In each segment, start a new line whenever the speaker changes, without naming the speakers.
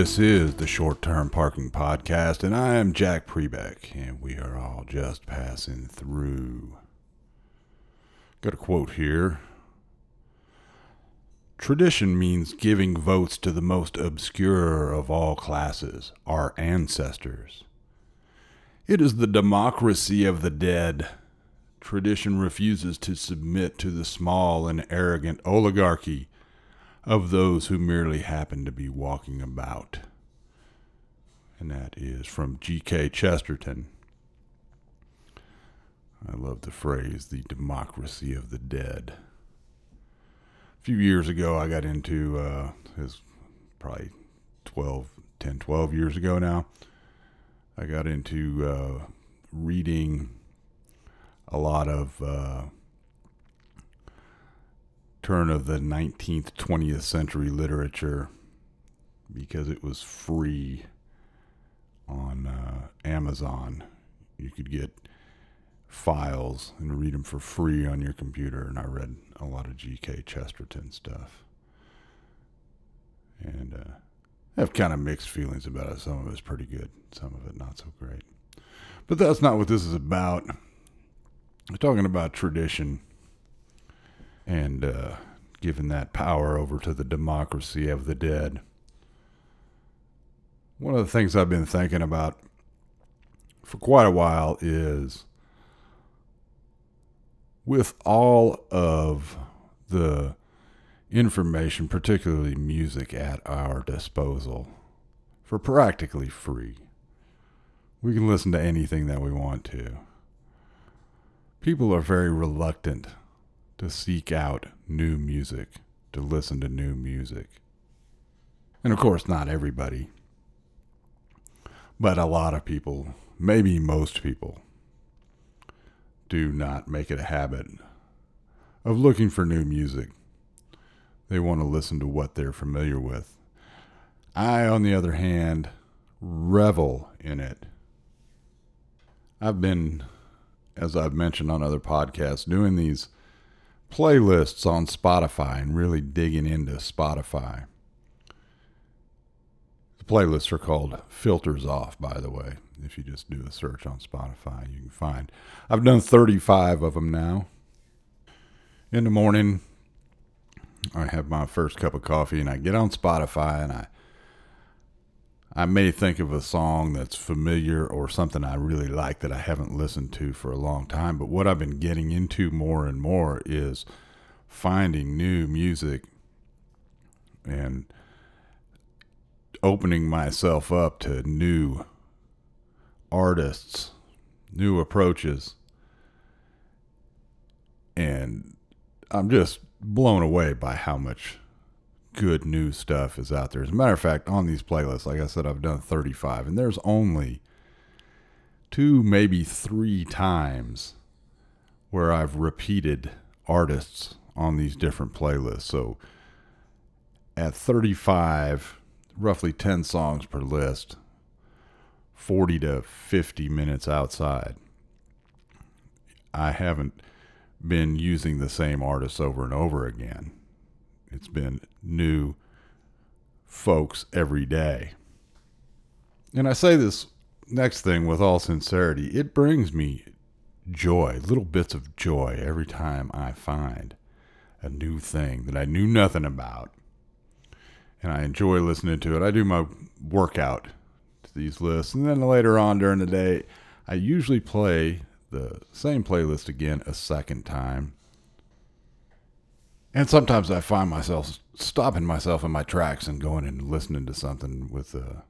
This is the Short Term Parking Podcast, and I am Jack Pribek, and we are all just passing through. Got a quote here. Tradition means giving votes to the most obscure of all classes, our ancestors. It is the democracy of the dead. Tradition refuses to submit to the small and arrogant oligarchy of those who merely happen to be walking about. And that is from G.K. Chesterton. I love the phrase, the democracy of the dead. A few years ago, I got into, uh, probably 12, 10, 12 years ago now, I got into uh, reading a lot of uh, turn of the 19th, 20th century literature because it was free on uh, Amazon. You could get files and read them for free on your computer, and I read a lot of G.K. Chesterton stuff. And uh, I have kind of mixed feelings about it. Some of it's pretty good, some of it not so great. But that's not what this is about. We're talking about tradition and uh, giving that power over to the democracy of the dead. One of the things I've been thinking about for quite a while is with all of the information, particularly music, at our disposal for practically free, we can listen to anything that we want to. People are very reluctant to seek out new music, to listen to new music. And of course, not everybody, but a lot of people, maybe most people, do not make it a habit of looking for new music. They want to listen to what they're familiar with. I, on the other hand, revel in it. I've been, as I've mentioned on other podcasts, doing these playlists on Spotify and really digging into Spotify. The playlists are called Filters Off, by the way. If you just do a search on Spotify, you can find. I've done 35 of them now. In the morning, I have my first cup of coffee and I get on Spotify and I I may think of a song that's familiar or something I really like that I haven't listened to for a long time. But what I've been getting into more and more is finding new music and opening myself up to new artists, new approaches. And I'm just blown away by how much good new stuff is out there. As a matter of fact, on these playlists, like I said, I've done 35, and there's only two, maybe three times where I've repeated artists on these different playlists. So at 35, roughly 10 songs per list, 40 to 50 minutes outside. I haven't been using the same artists over and over again. It's been new folks every day. And I say this next thing with all sincerity it brings me joy, little bits of joy every time I find a new thing that I knew nothing about. And I enjoy listening to it. I do my workout to these lists. And then later on during the day, I usually play the same playlist again a second time and sometimes I find myself stopping myself in my tracks and going and listening to something with a,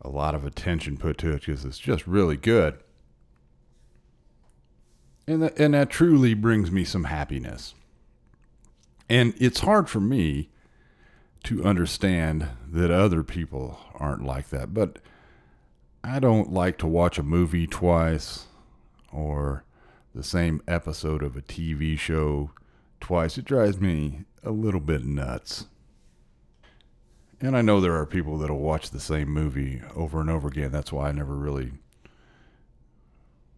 a lot of attention put to it because it's just really good. And that, and that truly brings me some happiness. And it's hard for me to understand that other people aren't like that. But I don't like to watch a movie twice or the same episode of a TV show twice. It drives me a little bit nuts. And I know there are people that'll watch the same movie over and over again. That's why I never really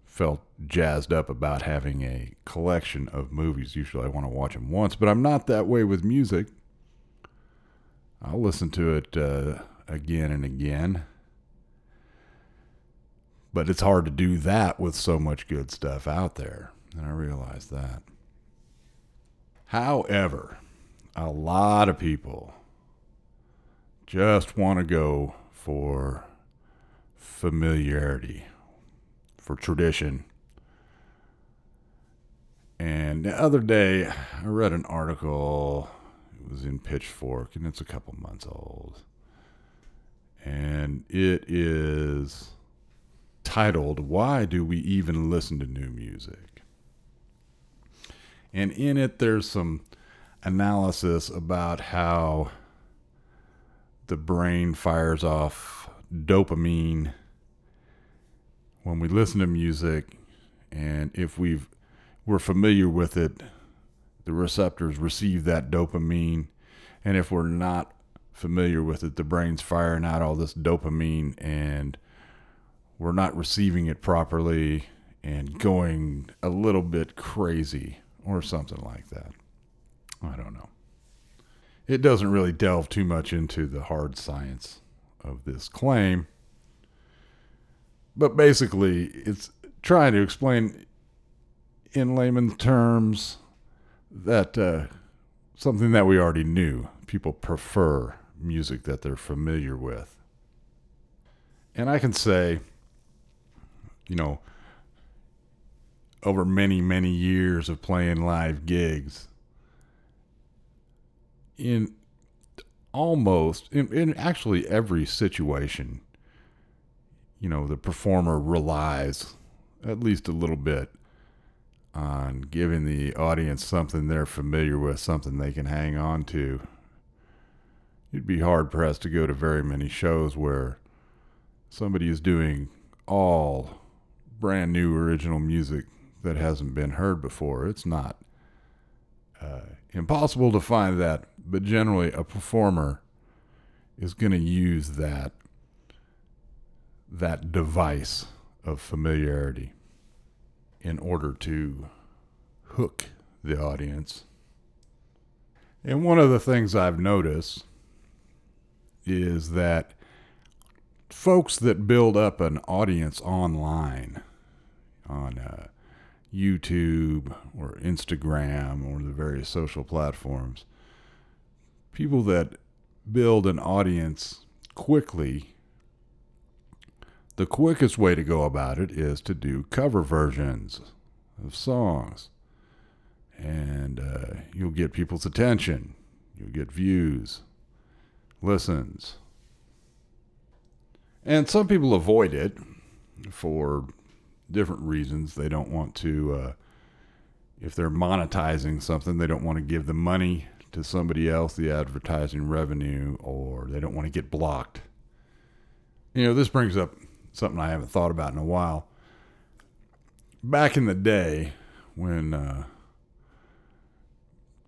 felt jazzed up about having a collection of movies. Usually I want to watch them once, but I'm not that way with music. I'll listen to it uh, again and again. But it's hard to do that with so much good stuff out there. And I realize that. However, a lot of people just want to go for familiarity for tradition. And the other day, I read an article. It was in Pitchfork, and it's a couple months old. And it is titled, Why Do We Even Listen to New Music? And in it, there's some analysis about how the brain fires off dopamine when we listen to music. And if we've we're familiar with it the receptors receive that dopamine. And if we're not familiar with it the brain's firing out all this dopamine and we're not receiving it properly and going a little bit crazy or something like that i don't know it doesn't really delve too much into the hard science of this claim but basically, it's trying to explain in layman's terms that uh, something that we already knew. People prefer music that they're familiar with. And I can say, you know, over many, many years of playing live gigs, in almost, in, in actually every situation, you know, the performer relies at least a little bit on giving the audience something they're familiar with, something they can hang on to. You'd be hard pressed to go to very many shows where somebody is doing all brand new original music that hasn't been heard before. It's not uh, impossible to find that, but generally a performer is going to use that that device of familiarity in order to hook the audience. And one of the things I've noticed is that folks that build up an audience online on uh, YouTube or Instagram or the various social platforms, people that build an audience quickly the quickest way to go about it is to do cover versions of songs. And uh, you'll get people's attention, you'll get views, listens. And some people avoid it for different reasons. They don't want to, uh, if they're monetizing something, they don't want to give the money to somebody else, the advertising revenue, or they don't want to get blocked. You know, this brings up something I haven't thought about in a while. Back in the day, when uh,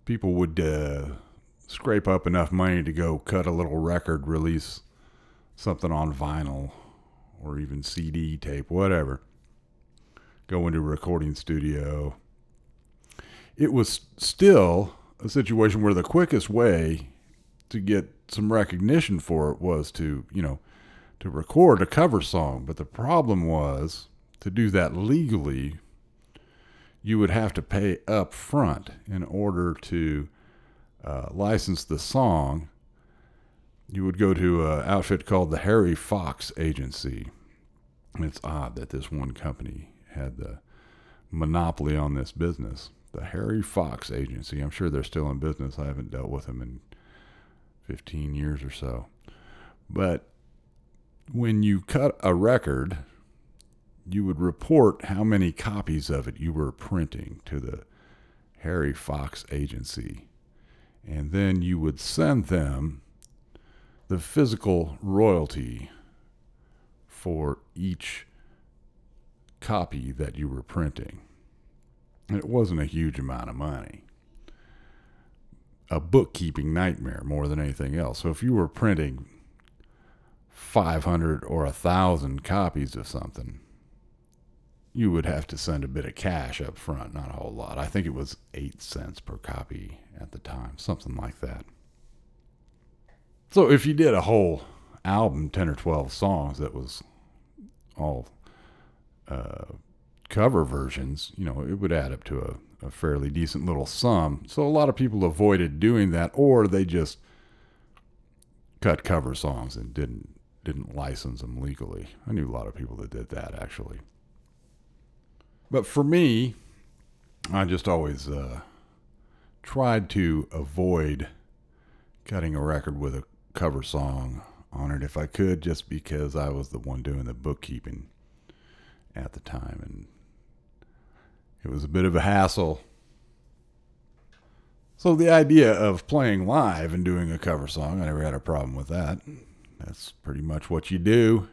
people would uh, scrape up enough money to go cut a little record, release something on vinyl or even CD tape, whatever, go into a recording studio, it was still a situation where the quickest way to get some recognition for it was to, you know, to record a cover song. But the problem was to do that legally, you would have to pay up front in order to uh, license the song. You would go to an outfit called the Harry Fox Agency. It's odd that this one company had the monopoly on this business. The Harry Fox Agency. I'm sure they're still in business. I haven't dealt with them in 15 years or so. But when you cut a record, you would report how many copies of it you were printing to the Harry Fox agency. And then you would send them the physical royalty for each copy that you were printing. And it wasn't a huge amount of money. A bookkeeping nightmare more than anything else. So if you were printing 500 or a 1,000 copies of something, you would have to send a bit of cash up front, not a whole lot. I think it was 8 cents per copy at the time, something like that. So if you did a whole album, 10 or 12 songs that was all cover versions, you know, it would add up to a, a fairly decent little sum. So a lot of people avoided doing that, or they just cut cover songs and didn't didn't license them legally. I knew a lot of people that did that actually. But for me, I just always uh, tried to avoid cutting a record with a cover song on it if I could, just because I was the one doing the bookkeeping at the time. And it was a bit of a hassle. So the idea of playing live and doing a cover song, I never had a problem with that. That's pretty much what you do.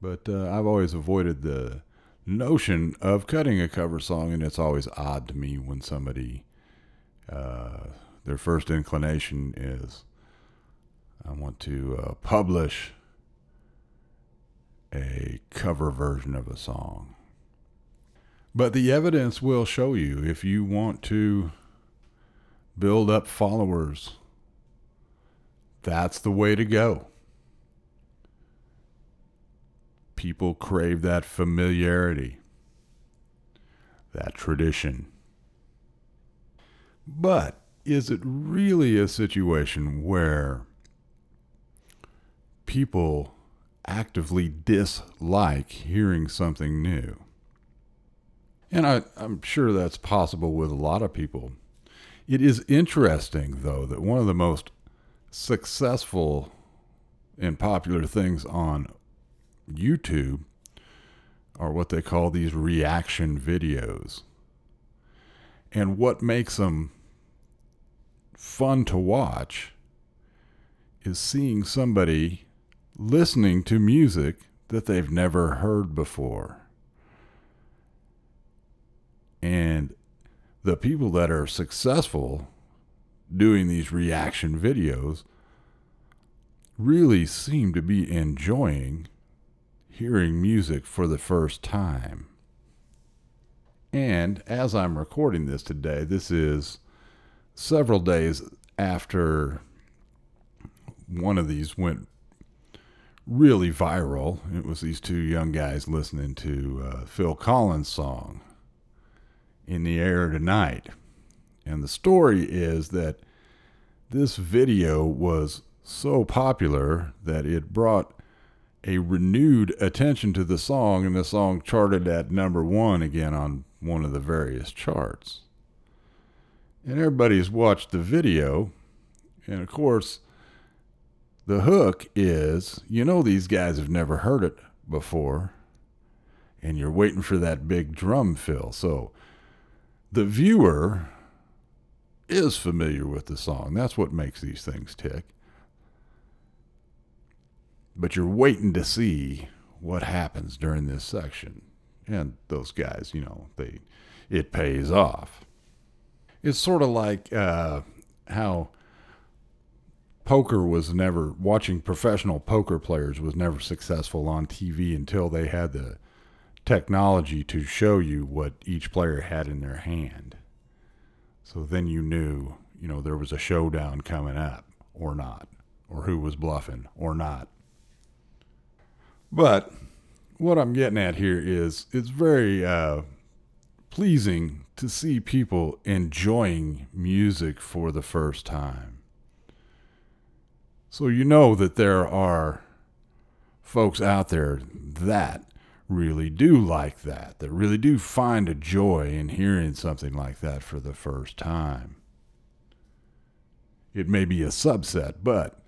But uh, I've always avoided the notion of cutting a cover song, and it's always odd to me when somebody, uh, their first inclination is, I want to uh, publish a cover version of a song. But the evidence will show you if you want to build up followers, that's the way to go. People crave that familiarity, that tradition. But is it really a situation where people actively dislike hearing something new? And I, am sure that's possible with a lot of people. It is interesting, though, that one of the most successful and popular things on YouTube are what they call these reaction videos. And what makes them fun to watch is seeing somebody listening to music that they've never heard before. And the people that are successful doing these reaction videos really seem to be enjoying hearing music for the first time. And as I'm recording this today, this is several days after one of these went really viral. It was these two young guys listening to uh, Phil Collins' song, In the Air Tonight. And the story is that this video was so popular that it brought a renewed attention to the song, and the song charted at number one again on one of the various charts. And everybody's watched the video, and of course, the hook is you know, these guys have never heard it before, and you're waiting for that big drum fill. So the viewer is familiar with the song. That's what makes these things tick but you're waiting to see what happens during this section. And those guys, you know, they it pays off. It's sort of like uh, how poker was never watching professional poker players was never successful on TV until they had the technology to show you what each player had in their hand. So then you knew, you know, there was a showdown coming up or not, or who was bluffing or not. But what I'm getting at here is it's very uh, pleasing to see people enjoying music for the first time. So you know that there are folks out there that really do like that, that really do find a joy in hearing something like that for the first time. It may be a subset, but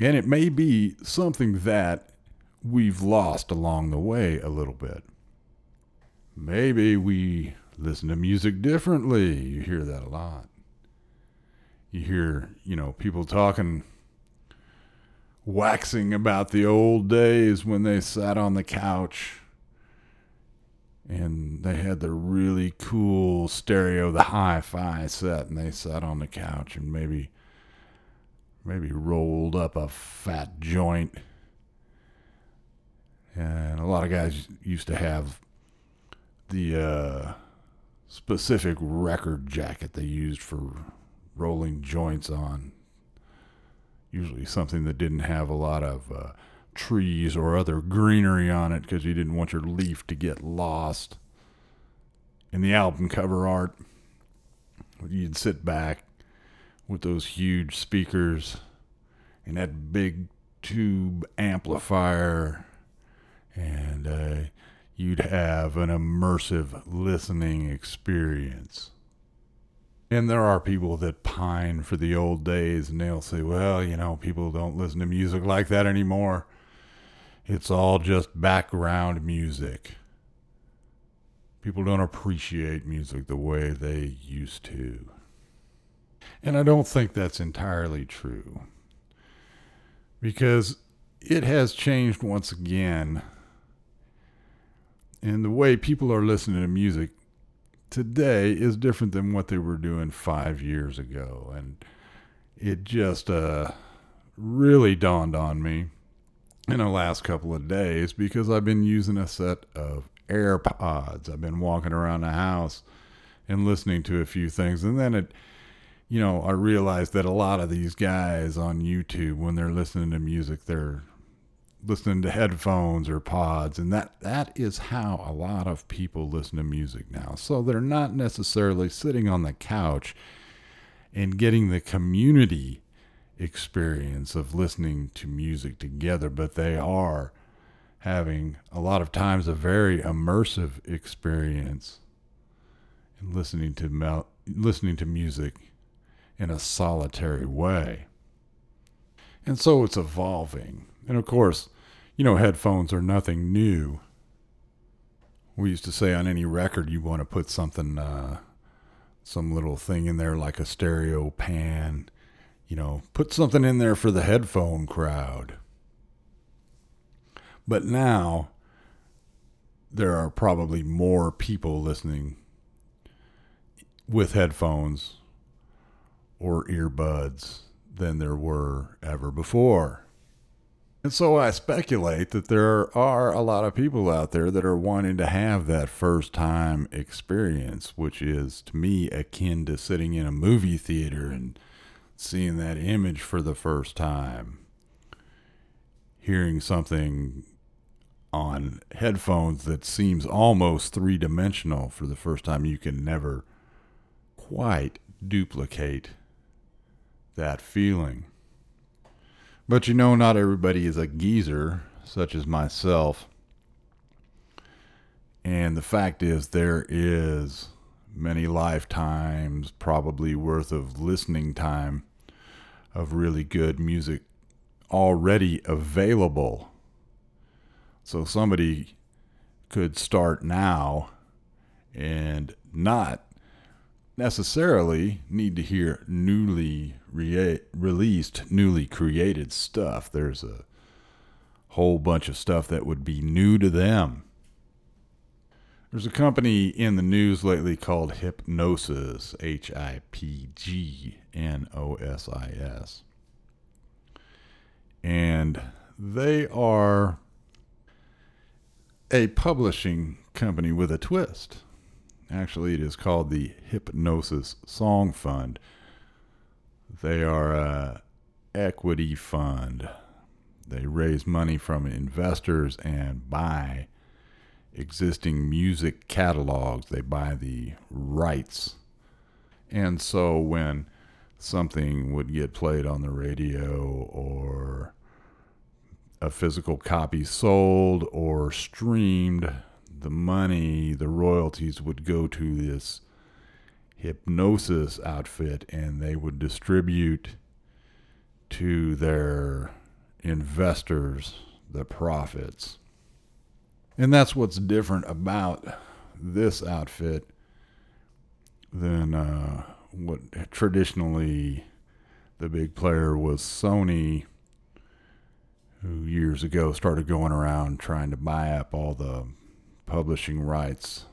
and it may be something that we've lost along the way a little bit. Maybe we listen to music differently. You hear that a lot. You hear, you know, people talking waxing about the old days when they sat on the couch and they had the really cool stereo, the hi-fi set, and they sat on the couch and maybe maybe rolled up a fat joint. And a lot of guys used to have the uh, specific record jacket they used for rolling joints on. Usually something that didn't have a lot of uh, trees or other greenery on it because you didn't want your leaf to get lost. In the album cover art, you'd sit back with those huge speakers and that big tube amplifier, and uh, you'd have an immersive listening experience. And there are people that pine for the old days, and they'll say, well, you know, people don't listen to music like that anymore. It's all just background music. People don't appreciate music the way they used to. And I don't think that's entirely true. Because it has changed once again. And the way people are listening to music today is different than what they were doing five years ago. And it just uh, really dawned on me in the last couple of days because I've been using a set of AirPods. I've been walking around the house and listening to a few things. And then it, you know, I realized that a lot of these guys on YouTube, when they're listening to music, they're listening to headphones or pods and that that is how a lot of people listen to music now. So they're not necessarily sitting on the couch and getting the community experience of listening to music together but they are having a lot of times a very immersive experience in listening to mel- listening to music in a solitary way. And so it's evolving. And of course you know, headphones are nothing new. We used to say on any record, you want to put something, uh, some little thing in there like a stereo pan, you know, put something in there for the headphone crowd. But now, there are probably more people listening with headphones or earbuds than there were ever before. And so I speculate that there are a lot of people out there that are wanting to have that first time experience, which is to me akin to sitting in a movie theater and seeing that image for the first time, hearing something on headphones that seems almost three dimensional for the first time. You can never quite duplicate that feeling. But you know, not everybody is a geezer, such as myself. And the fact is, there is many lifetimes, probably worth of listening time of really good music already available. So somebody could start now and not necessarily need to hear newly re- released, newly created stuff. There's a whole bunch of stuff that would be new to them. There's a company in the news lately called Hipgnosis, H I P G N O S I S. And they are a publishing company with a twist. Actually, it is called the Hipgnosis Song Fund. They are a equity fund. They raise money from investors and buy existing music catalogs. They buy the rights. And so when something would get played on the radio or a physical copy sold or streamed, the money, the royalties would go to this Hipgnosis outfit and they would distribute to their investors the profits. And that's what's different about this outfit than uh, what traditionally the big player was Sony who years ago started going around trying to buy up all the publishing rights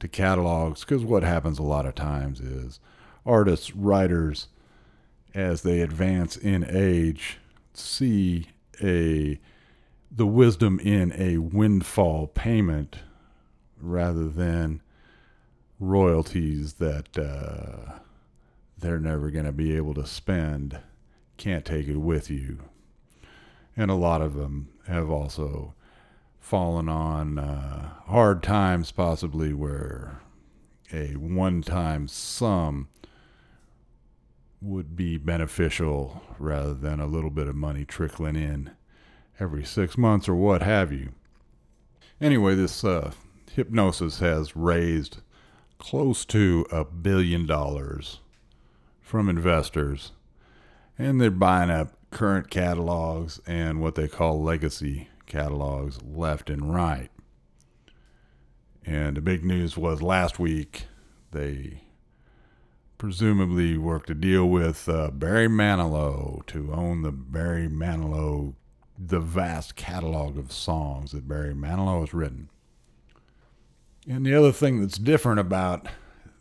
to catalogs because what happens a lot of times is artists, writers, as they advance in age, see a the wisdom in a windfall payment rather than royalties that uh, they're never going to be able to spend. Can't take it with you. And a lot of them have also fallen on uh, hard times, possibly where a one time sum would be beneficial rather than a little bit of money trickling in every six months or what have you. Anyway, this uh, Hipgnosis has raised close to a billion dollars from investors, and they're buying up current catalogs and what they call legacy catalogs left and right. And the big news was last week they presumably worked a deal with uh, Barry Manilow to own the Barry Manilow, the vast catalog of songs that Barry Manilow has written. And the other thing that's different about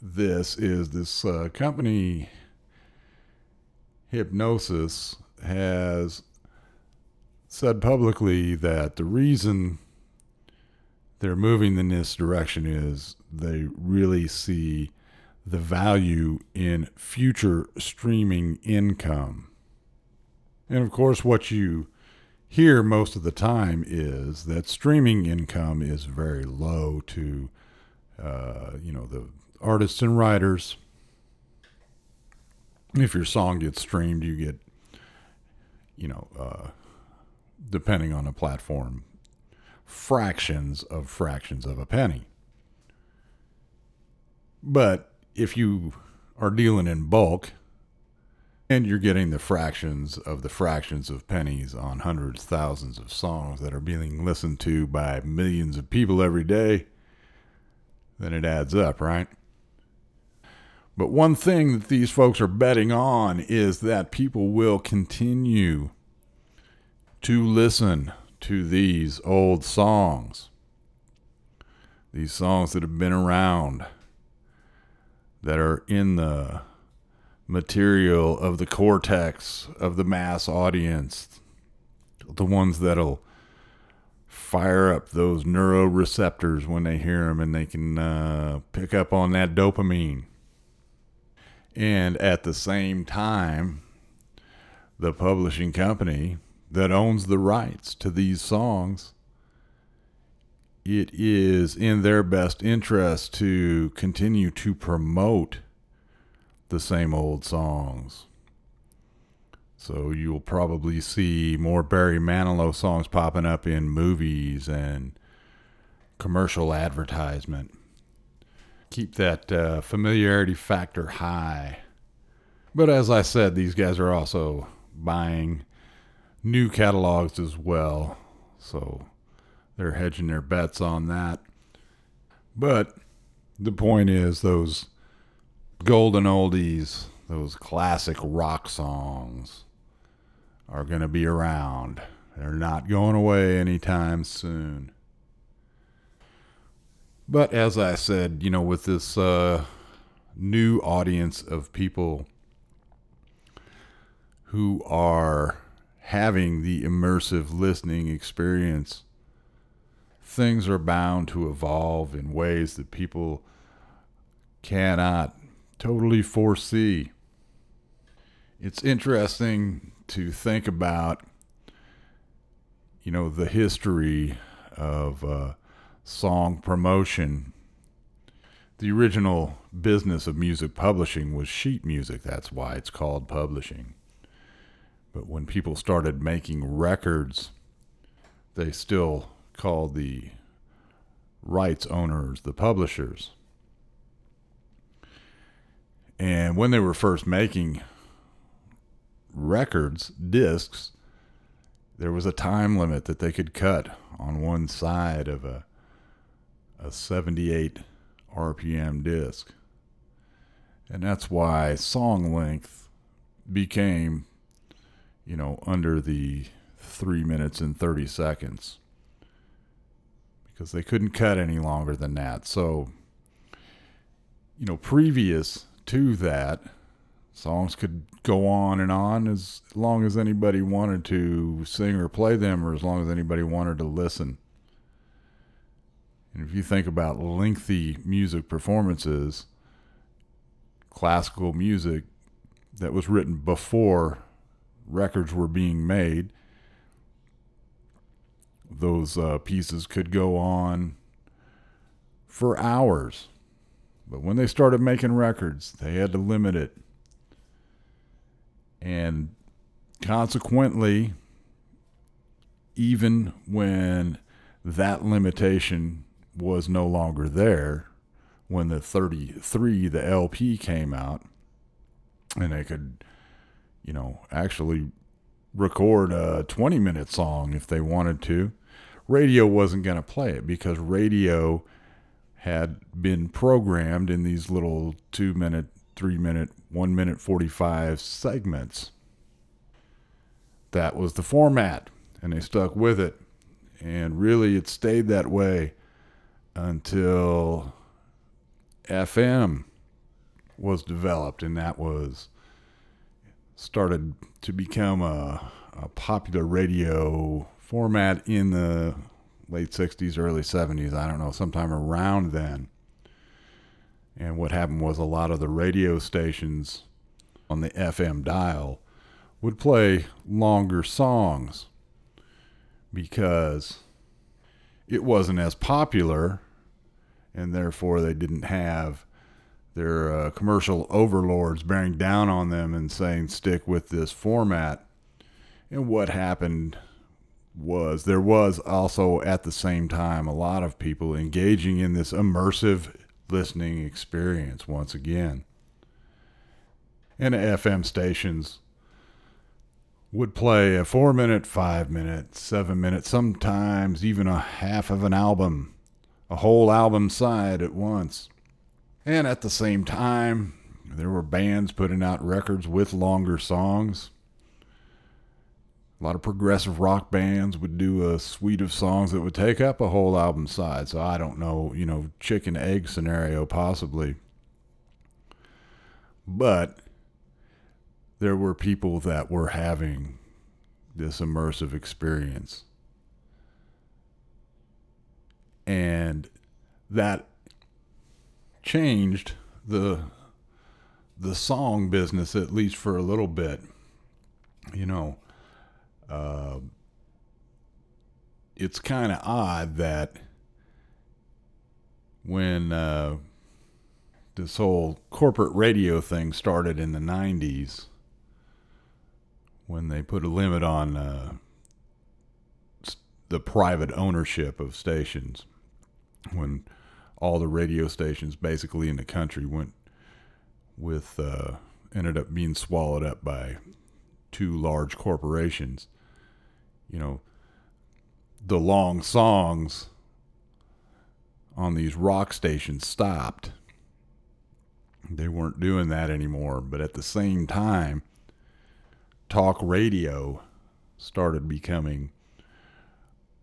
this is this uh, company, Hipgnosis, has said publicly that the reason they're moving in this direction is they really see the value in future streaming income. And of course, what you hear most of the time is that streaming income is very low to, uh, you know, the artists and writers. If your song gets streamed, you get, you know, uh, depending on the platform, fractions of fractions of a penny. But if you are dealing in bulk and you're getting the fractions of the fractions of pennies on hundreds, thousands of songs that are being listened to by millions of people every day, then it adds up, right? But one thing that these folks are betting on is that people will continue to listen to these old songs. These songs that have been around that are in the material of the cortex of the mass audience, the ones that'll fire up those neuroreceptors when they hear them and they can uh, pick up on that dopamine. And at the same time, the publishing company that owns the rights to these songs it is in their best interest to continue to promote the same old songs. So you'll probably see more Barry Manilow songs popping up in movies and commercial advertisement. Keep that uh, familiarity factor high. But as I said, these guys are also buying new catalogs as well. So they're hedging their bets on that. But the point is, those golden oldies, those classic rock songs, are going to be around. They're not going away anytime soon. But as I said, you know, with this uh, new audience of people who are having the immersive listening experience things are bound to evolve in ways that people cannot totally foresee. It's interesting to think about, you know, the history of uh, song promotion. The original business of music publishing was sheet music. That's why it's called publishing. But when people started making records, they still called the rights owners, the publishers. And when they were first making records, discs, there was a time limit that they could cut on one side of a a 78 RPM disc. And that's why song length became, you know, under the three minutes and 30 seconds because they couldn't cut any longer than that. So, you know, previous to that, songs could go on and on as long as anybody wanted to sing or play them, or as long as anybody wanted to listen. And if you think about lengthy music performances, classical music that was written before records were being made, those uh, pieces could go on for hours. But when they started making records, they had to limit it. And consequently, even when that limitation was no longer there, when the 33, the LP came out, and they could, you know, actually record a 20 minute song if they wanted to, radio wasn't going to play it because radio had been programmed in these little two minute, three minute, one minute 45 segments. That was the format, and they stuck with it. And really, it stayed that way until FM was developed, and that was started to become a, a popular radio format in the late 60s, early 70s. I don't know, sometime around then. And what happened was a lot of the radio stations on the FM dial would play longer songs because it wasn't as popular, and therefore they didn't have their uh, commercial overlords bearing down on them and saying, stick with this format. And what happened was there was also at the same time a lot of people engaging in this immersive listening experience once again. And FM stations would play a four minute, five minute, seven minute, sometimes even a half of an album, a whole album side at once. And at the same time, there were bands putting out records with longer songs. A lot of progressive rock bands would do a suite of songs that would take up a whole album side. So I don't know, you know, chicken egg scenario possibly. But there were people that were having this immersive experience. And that changed the the song business at least for a little bit. You know, uh, it's kind of odd that when uh, this whole corporate radio thing started in the 90s, when they put a limit on uh, the private ownership of stations, when all the radio stations basically in the country went with uh, ended up being swallowed up by two large corporations. You know, the long songs on these rock stations stopped. They weren't doing that anymore, but at the same time, talk radio started becoming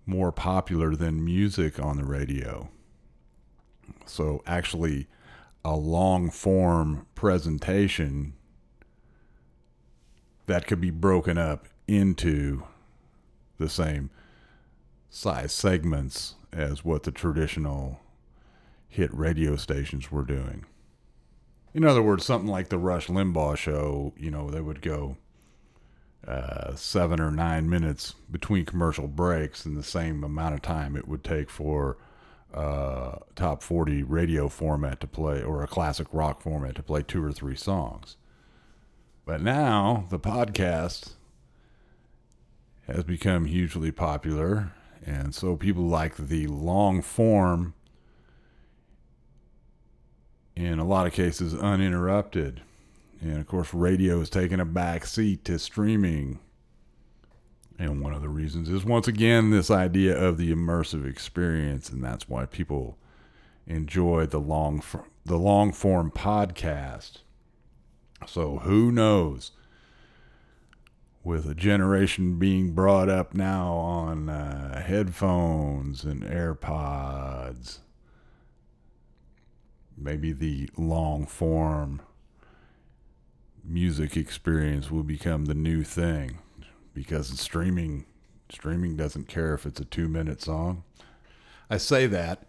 more popular than music on the radio. So, actually, a long form presentation that could be broken up into the same size segments as what the traditional hit radio stations were doing. In other words, something like the Rush Limbaugh show, you know, they would go uh, seven or nine minutes between commercial breaks in the same amount of time it would take for uh, top 40 radio format to play or a classic rock format to play two or three songs. But now the podcast has become hugely popular, and so people like the long form, in a lot of cases, uninterrupted. And of course, radio has taken a back seat to streaming. And one of the reasons is once again this idea of the immersive experience, and that's why people enjoy the long the long form podcast so who knows with a generation being brought up now on uh, headphones and AirPods. Maybe the long form music experience will become the new thing because streaming streaming doesn't care if it's a 2 minute song. I say that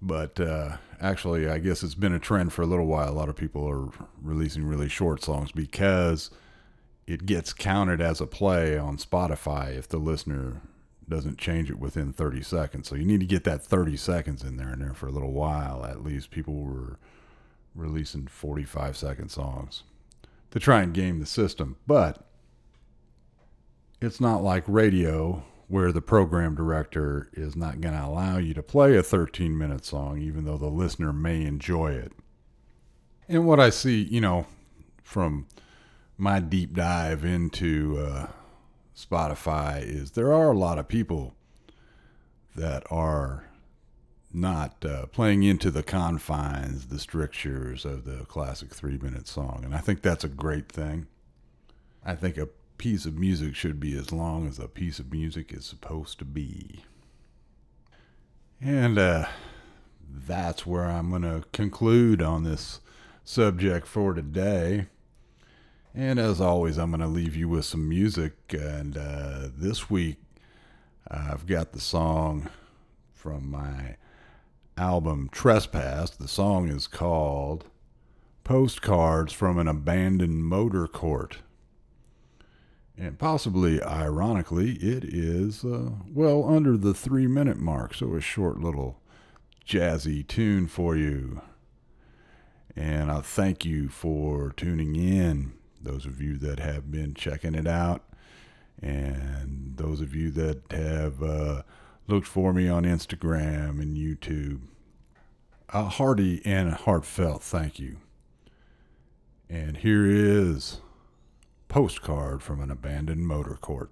but uh, actually I guess it's been a trend for a little while. A lot of people are releasing really short songs because it gets counted as a play on Spotify if the listener doesn't change it within 30 seconds. So you need to get that 30 seconds in there and there for a little while. At least people were releasing 45 second songs to try and game the system. But it's not like radio where the program director is not going to allow you to play a 13 minute song, even though the listener may enjoy it. And what I see, you know, from my deep dive into uh, Spotify is there are a lot of people that are not uh, playing into the confines, the strictures of the classic three minute song. And I think that's a great thing. I think a piece of music should be as long as a piece of music is supposed to be. And uh, that's where I'm going to conclude on this subject for today. And as always, I'm going to leave you with some music. And uh, this week, I've got the song from my album Trespass. The song is called Postcards from an Abandoned Motor Court. And possibly ironically, it is uh, well under the three minute mark. So a short little jazzy tune for you. And I thank you for tuning in those of you that have been checking it out, and those of you that have uh, looked for me on Instagram and YouTube. A hearty and heartfelt thank you. And here is postcard from an abandoned motor court.